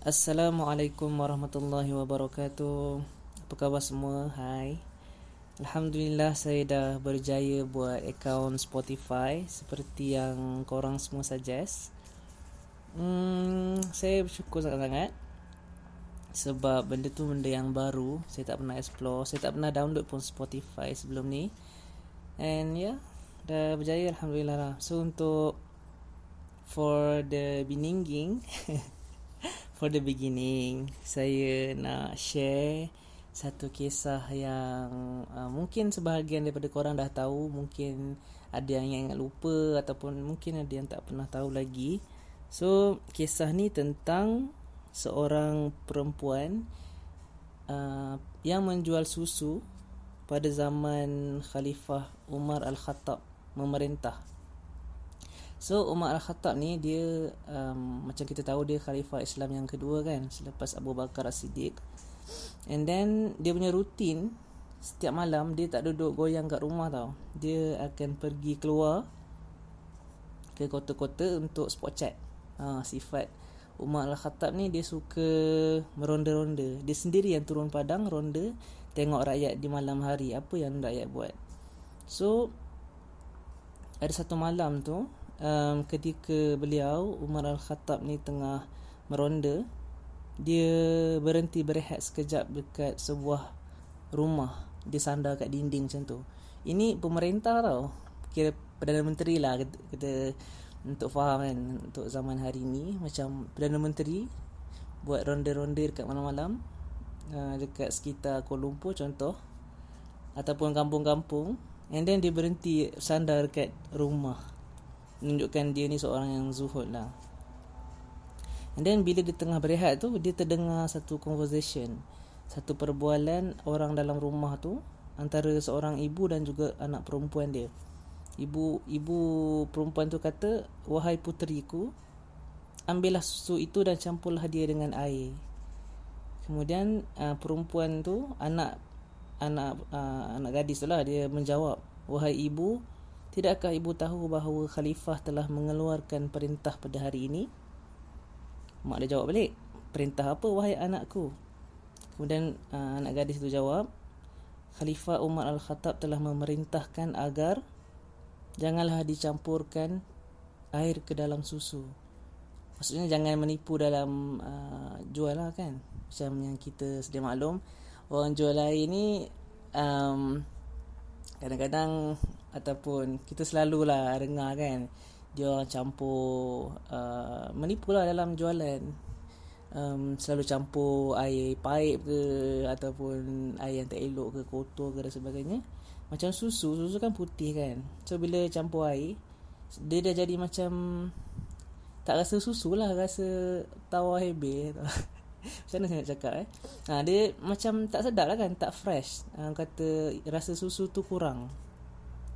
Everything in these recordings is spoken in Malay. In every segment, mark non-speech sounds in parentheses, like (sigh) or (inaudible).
Assalamualaikum warahmatullahi wabarakatuh. Apa khabar semua? Hai. Alhamdulillah saya dah berjaya buat akaun Spotify seperti yang korang semua suggest. Hmm, saya bersyukur sangat-sangat sebab benda tu benda yang baru, saya tak pernah explore, saya tak pernah download pun Spotify sebelum ni. And yeah, dah berjaya alhamdulillah lah. So untuk for the beginning (laughs) for the beginning saya nak share satu kisah yang uh, mungkin sebahagian daripada korang dah tahu mungkin ada yang ingat lupa ataupun mungkin ada yang tak pernah tahu lagi. So kisah ni tentang seorang perempuan uh, yang menjual susu pada zaman Khalifah Umar Al-Khattab memerintah So Umar Al-Khattab ni dia um, macam kita tahu dia khalifah Islam yang kedua kan selepas Abu Bakar As-Siddiq. And then dia punya rutin setiap malam dia tak duduk goyang kat rumah tau. Dia akan pergi keluar ke kota-kota untuk spot check. Ha, sifat Umar Al-Khattab ni dia suka meronda-ronda. Dia sendiri yang turun padang ronda tengok rakyat di malam hari apa yang rakyat buat. So ada satu malam tu um, ketika beliau Umar Al-Khattab ni tengah meronda dia berhenti berehat sekejap dekat sebuah rumah. Dia sandar kat dinding macam tu. Ini pemerintah tau. Kira Perdana Menteri lah kita, kita untuk faham kan untuk zaman hari ni. Macam Perdana Menteri buat ronda-ronda dekat malam-malam. Uh, dekat sekitar Kuala Lumpur contoh ataupun kampung-kampung. And then dia berhenti sandar dekat rumah menunjukkan dia ni seorang yang zuhud lah. And then bila dia tengah berehat tu dia terdengar satu conversation satu perbualan orang dalam rumah tu antara seorang ibu dan juga anak perempuan dia. Ibu ibu perempuan tu kata wahai puteriku ambillah susu itu dan campurlah dia dengan air. Kemudian uh, perempuan tu anak anak uh, anak gadis tu lah dia menjawab wahai ibu Tidakkah ibu tahu bahawa khalifah telah mengeluarkan perintah pada hari ini? Mak dia jawab balik. Perintah apa wahai anakku? Kemudian uh, anak gadis itu jawab, Khalifah Umar Al-Khattab telah memerintahkan agar janganlah dicampurkan air ke dalam susu. Maksudnya jangan menipu dalam uh, jual lah kan. Macam yang kita sedia maklum, orang jual air ni um, kadang-kadang ataupun kita selalulah dengar kan dia orang campur uh, menipu lah dalam jualan. Um, selalu campur air paip ke ataupun air yang tak elok ke kotor ke dan sebagainya. Macam susu susu kan putih kan. So bila campur air dia dah jadi macam tak rasa susu lah rasa tawar hebe (laughs) macam mana saya nak cakap eh? Ha, dia macam tak sedap lah kan tak fresh. Ha, kata rasa susu tu kurang.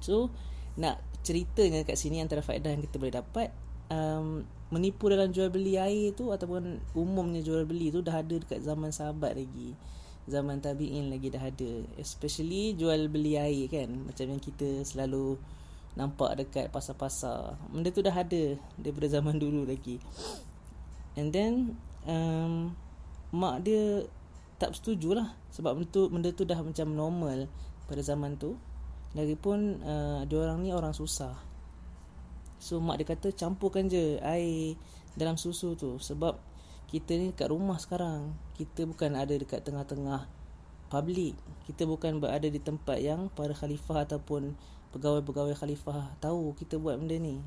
So nak ceritanya kat sini antara faedah yang kita boleh dapat um, menipu dalam jual beli air tu ataupun umumnya jual beli tu dah ada dekat zaman sahabat lagi. Zaman tabi'in lagi dah ada. Especially jual beli air kan macam yang kita selalu nampak dekat pasar-pasar. Benda tu dah ada daripada zaman dulu lagi. And then um, mak dia tak setuju lah sebab benda tu, benda tu dah macam normal pada zaman tu Lagipun uh, dia orang ni orang susah. So mak dia kata campurkan je air dalam susu tu sebab kita ni kat rumah sekarang. Kita bukan ada dekat tengah-tengah public. Kita bukan berada di tempat yang para khalifah ataupun pegawai-pegawai khalifah tahu kita buat benda ni.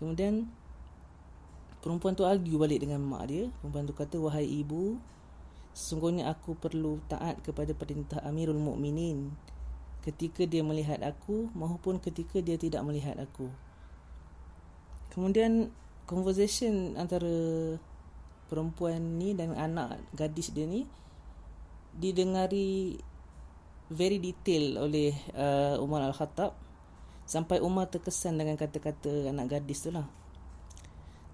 Kemudian perempuan tu argue balik dengan mak dia. Perempuan tu kata wahai ibu, sesungguhnya aku perlu taat kepada perintah Amirul Mukminin ketika dia melihat aku maupun ketika dia tidak melihat aku. Kemudian conversation antara perempuan ni dan anak gadis dia ni didengari very detail oleh uh, Umar Al-Khattab sampai Umar terkesan dengan kata-kata anak gadis tu lah.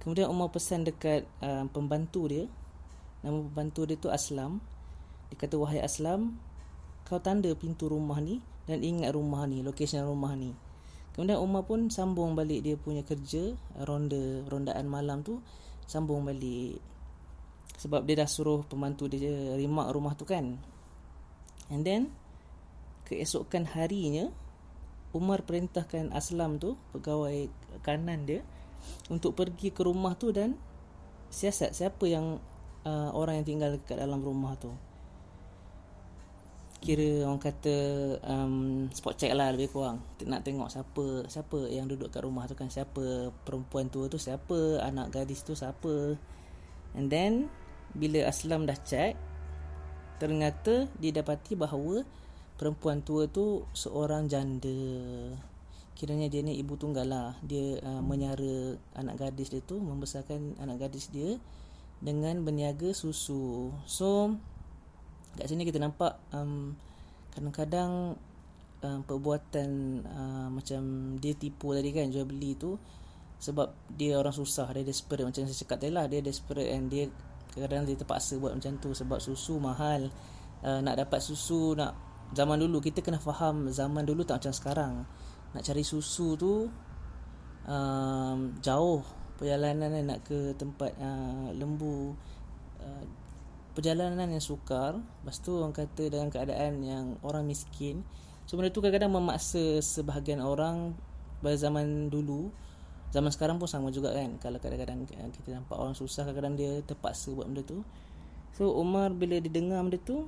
Kemudian Umar pesan dekat uh, pembantu dia Nama pembantu dia tu Aslam Dia kata wahai Aslam Kau tanda pintu rumah ni dan ingat rumah ni, location rumah ni. Kemudian Umar pun sambung balik dia punya kerja, ronda rondaan malam tu sambung balik. sebab dia dah suruh pembantu dia rimak rumah tu kan and then keesokan harinya Umar perintahkan Aslam tu pegawai kanan dia untuk pergi ke rumah tu dan siasat siapa yang uh, orang yang tinggal dekat dalam rumah tu. Kira orang kata um, spot check lah lebih kurang. Nak tengok siapa siapa yang duduk kat rumah tu kan. Siapa perempuan tua tu siapa anak gadis tu siapa. And then bila Aslam dah check ternyata didapati bahawa perempuan tua tu seorang janda kiranya dia ni ibu tunggal lah. Dia uh, menyara anak gadis dia tu membesarkan anak gadis dia dengan berniaga susu. So kat sini kita nampak um, kadang-kadang um, perbuatan uh, macam dia tipu tadi kan jual beli tu sebab dia orang susah dia desperate. Macam saya cakap tadi lah dia desperate and dia kadang-kadang dia terpaksa buat macam tu sebab susu mahal. Uh, nak dapat susu nak zaman dulu kita kena faham zaman dulu tak macam sekarang nak cari susu tu um, jauh. Perjalanan nak ke tempat uh, lembu. Uh, perjalanan yang sukar. Lepas tu orang kata dalam keadaan yang orang miskin. So benda tu kadang-kadang memaksa sebahagian orang Pada zaman dulu. Zaman sekarang pun sama juga kan. Kalau kadang-kadang kita nampak orang susah Kadang-kadang dia terpaksa buat benda tu. So Umar bila dia dengar benda tu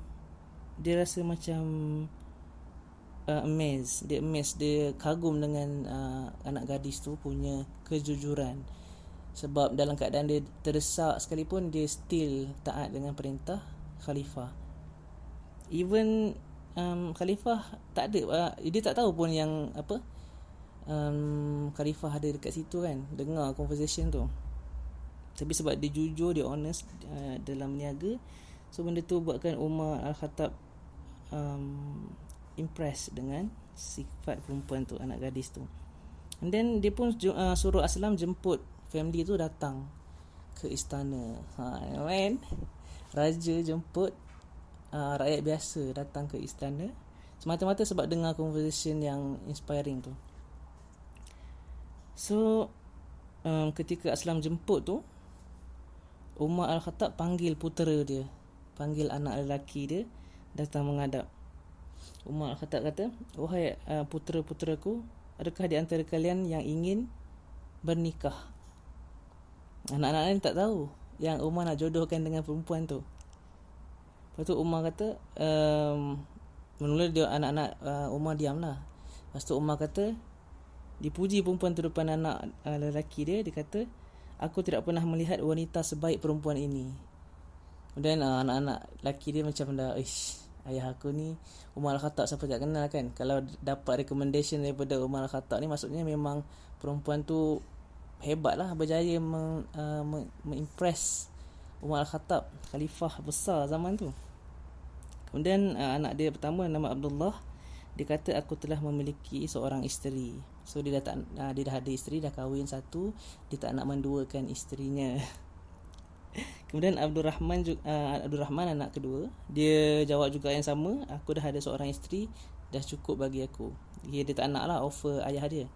Dia rasa macam uh, Amazed Dia amazed Dia kagum dengan uh, anak gadis tu punya kejujuran. Sebab dalam keadaan dia terdesak sekalipun dia still taat dengan perintah khalifah. Even um, khalifah tak ada uh, dia tak tahu pun yang apa um, khalifah ada dekat situ kan. Dengar conversation tu. Tapi sebab dia jujur dia honest uh, dalam niaga so benda tu buatkan Umar Al-Khattab um, impress dengan sifat perempuan tu anak gadis tu and then dia pun uh, suruh Aslam jemput family tu datang ke istana. Ha, kan? Raja jemput uh, rakyat biasa datang ke istana semata-mata sebab dengar conversation yang inspiring tu. So um, ketika Aslam jemput tu Umar Al-Khattab panggil putera dia, panggil anak lelaki dia datang menghadap. Umar Al-Khattab kata, "Wahai uh, putera-puteraku, adakah di antara kalian yang ingin bernikah?" Anak-anak lain tak tahu Yang Umar nak jodohkan dengan perempuan tu. Lepas tu Umar kata um, Mula dia anak-anak uh, Umar diam lah Lepas tu Umar kata Dipuji perempuan tu depan anak uh, lelaki dia. Dia kata Aku tidak pernah melihat wanita sebaik perempuan ini. Dan uh, anak-anak lelaki dia macam dah Ish Ayah aku ni Umar Al-Khattab siapa tak kenal kan? Kalau dapat recommendation daripada Umar Al-Khattab ni Maksudnya memang Perempuan tu hebatlah berjaya meng, uh, mengimpress Umar Al-Khattab khalifah besar zaman tu. Kemudian uh, anak dia pertama nama Abdullah dia kata aku telah memiliki seorang isteri. So dia dah tak uh, dia dah ada isteri dah kahwin satu dia tak nak menduakan isterinya (laughs) kemudian Abdul Rahman uh, Abdul Rahman anak kedua dia jawab juga yang sama aku dah ada seorang isteri dah cukup bagi aku dia, dia tak nak lah offer ayah dia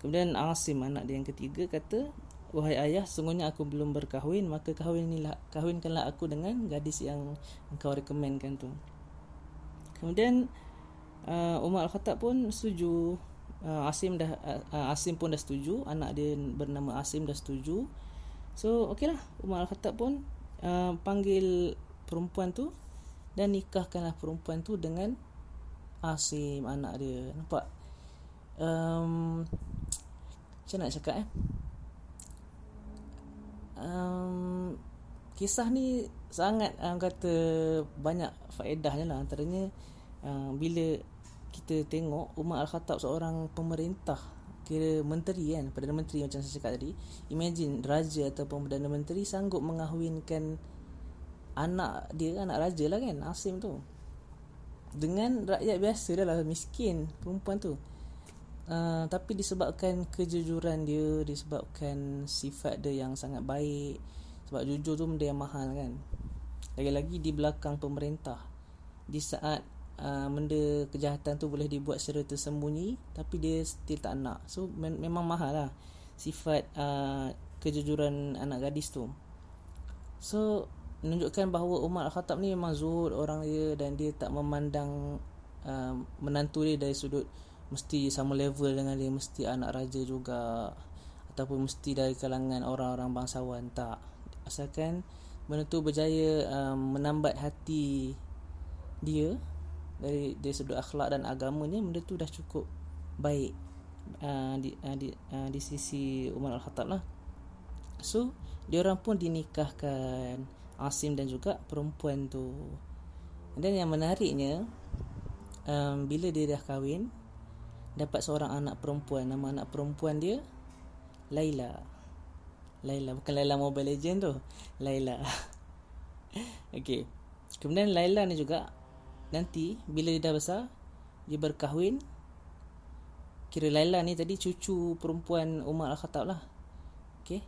Kemudian Asim anak dia yang ketiga kata, "Wahai ayah, sungguhnya aku belum berkahwin, maka kahwinilah kahwinkanlah aku dengan gadis yang engkau rekomenkan tu." Kemudian uh, Umar Al-Khattab pun setuju. Uh, Asim dah uh, Asim pun dah setuju, anak dia bernama Asim dah setuju. So, okeylah Umar Al-Khattab pun uh, panggil perempuan tu dan nikahkanlah perempuan tu dengan Asim anak dia. Nampak? Um, macam nak cakap eh um, kisah ni sangat um, kata banyak faedahnya lah antaranya um, bila kita tengok Umar Al-Khattab seorang pemerintah kira menteri kan Perdana Menteri macam saya cakap tadi. Imagine raja ataupun Perdana Menteri sanggup mengahwinkan anak dia anak raja lah kan Asim tu. Dengan rakyat biasa dah lah miskin perempuan tu. Uh, tapi disebabkan kejujuran dia disebabkan sifat dia yang sangat baik sebab jujur tu benda yang mahal kan. Lagi-lagi di belakang pemerintah di saat uh, benda kejahatan tu boleh dibuat secara tersembunyi tapi dia still tak nak. So me- memang mahal lah sifat uh, kejujuran anak gadis tu. So menunjukkan bahawa Umar Al-Khattab ni memang zuhud orang dia dan dia tak memandang uh, menantu dia dari sudut mesti sama level dengan dia mesti anak raja juga ataupun mesti dari kalangan orang-orang bangsawan. Tak. Asalkan benda tu berjaya um, menambat hati dia dari dari sudut akhlak dan agamanya benda tu dah cukup baik uh, di uh, di uh, di sisi Umar Al-Khattab lah. So dia orang pun dinikahkan Asim dan juga perempuan tu. Dan yang menariknya um, bila dia dah kahwin dapat seorang anak perempuan. Nama anak perempuan dia Laila. Laila bukan Laila Mobile Legend tu. Laila. (laughs) Okey. Kemudian Laila ni juga nanti bila dia dah besar dia berkahwin kira Laila ni tadi cucu perempuan Umar Al-Khattab lah Okey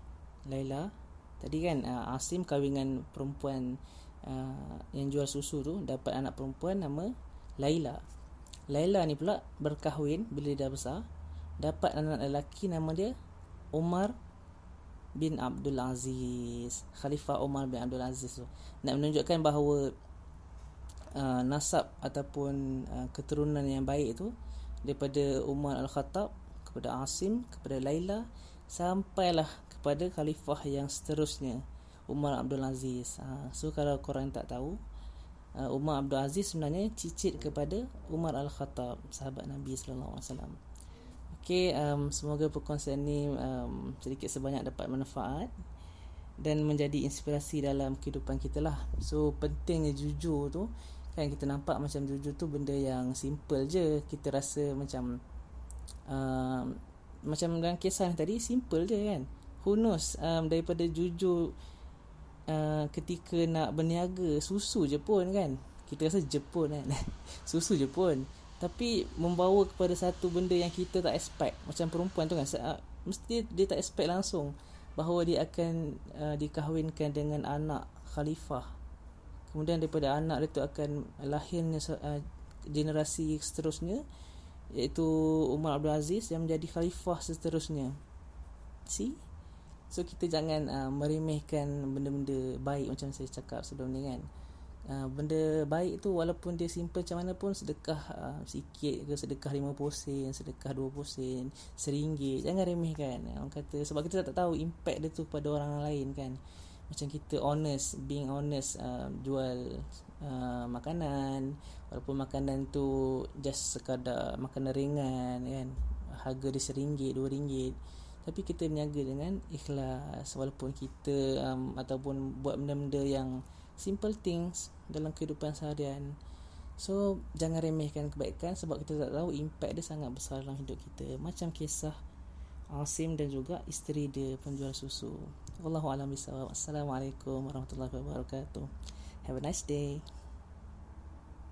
Laila Tadi kan uh, Asim kahwin perempuan uh, yang jual susu tu dapat anak perempuan nama Laila. Laila ni pula berkahwin bila dia dah besar dapat anak lelaki nama dia Umar bin Abdul Aziz. Khalifah Umar bin Abdul Aziz tu. Nak menunjukkan bahawa uh, nasab ataupun uh, keturunan yang baik tu daripada Umar Al-Khattab kepada Asim kepada Laila sampailah kepada khalifah yang seterusnya Umar Abdul Aziz. Ha, so kalau korang tak tahu uh, Umar Abdul Aziz sebenarnya cicit kepada Umar Al-Khattab sahabat Nabi sallallahu alaihi wasallam. Okey, um, semoga perkongsian ni um, sedikit sebanyak dapat manfaat dan menjadi inspirasi dalam kehidupan kita lah. So pentingnya jujur tu kan kita nampak macam jujur tu benda yang simple je. Kita rasa macam um, macam dalam kisah tadi simple je kan. Who knows um, daripada jujur uh, ketika nak berniaga susu je pun kan. Kita rasa Jepun kan. (laughs) Susu je pun. Tapi membawa kepada satu benda yang kita tak expect. Macam perempuan tu kan uh, mesti dia tak expect langsung bahawa dia akan uh, dikahwinkan dengan anak khalifah kemudian daripada anak dia tu akan lahirnya uh, generasi seterusnya iaitu Umar Abdul Aziz yang menjadi khalifah seterusnya see So kita jangan uh, meremehkan benda-benda baik macam saya cakap sebelum ni kan. Uh, benda baik tu walaupun dia simple macam mana pun sedekah uh, sikit ke sedekah 50 sen, sedekah 20 sen, seringgit. Jangan remehkan. Orang kata sebab kita tak tahu impact dia tu pada orang lain kan. Macam kita honest, being honest uh, jual uh, makanan. Walaupun makanan tu just sekadar makanan ringan kan. Harga dia seringgit, dua ringgit. Tapi kita berniaga dengan ikhlas. Walaupun kita um, ataupun buat benda-benda yang simple things dalam kehidupan seharian. So jangan remehkan kebaikan sebab kita tak tahu impact dia sangat besar dalam hidup kita. Macam kisah Asim dan juga isteri dia penjual susu Wallahu a'lam bishawab. Assalamualaikum warahmatullahi wabarakatuh. Have a nice day.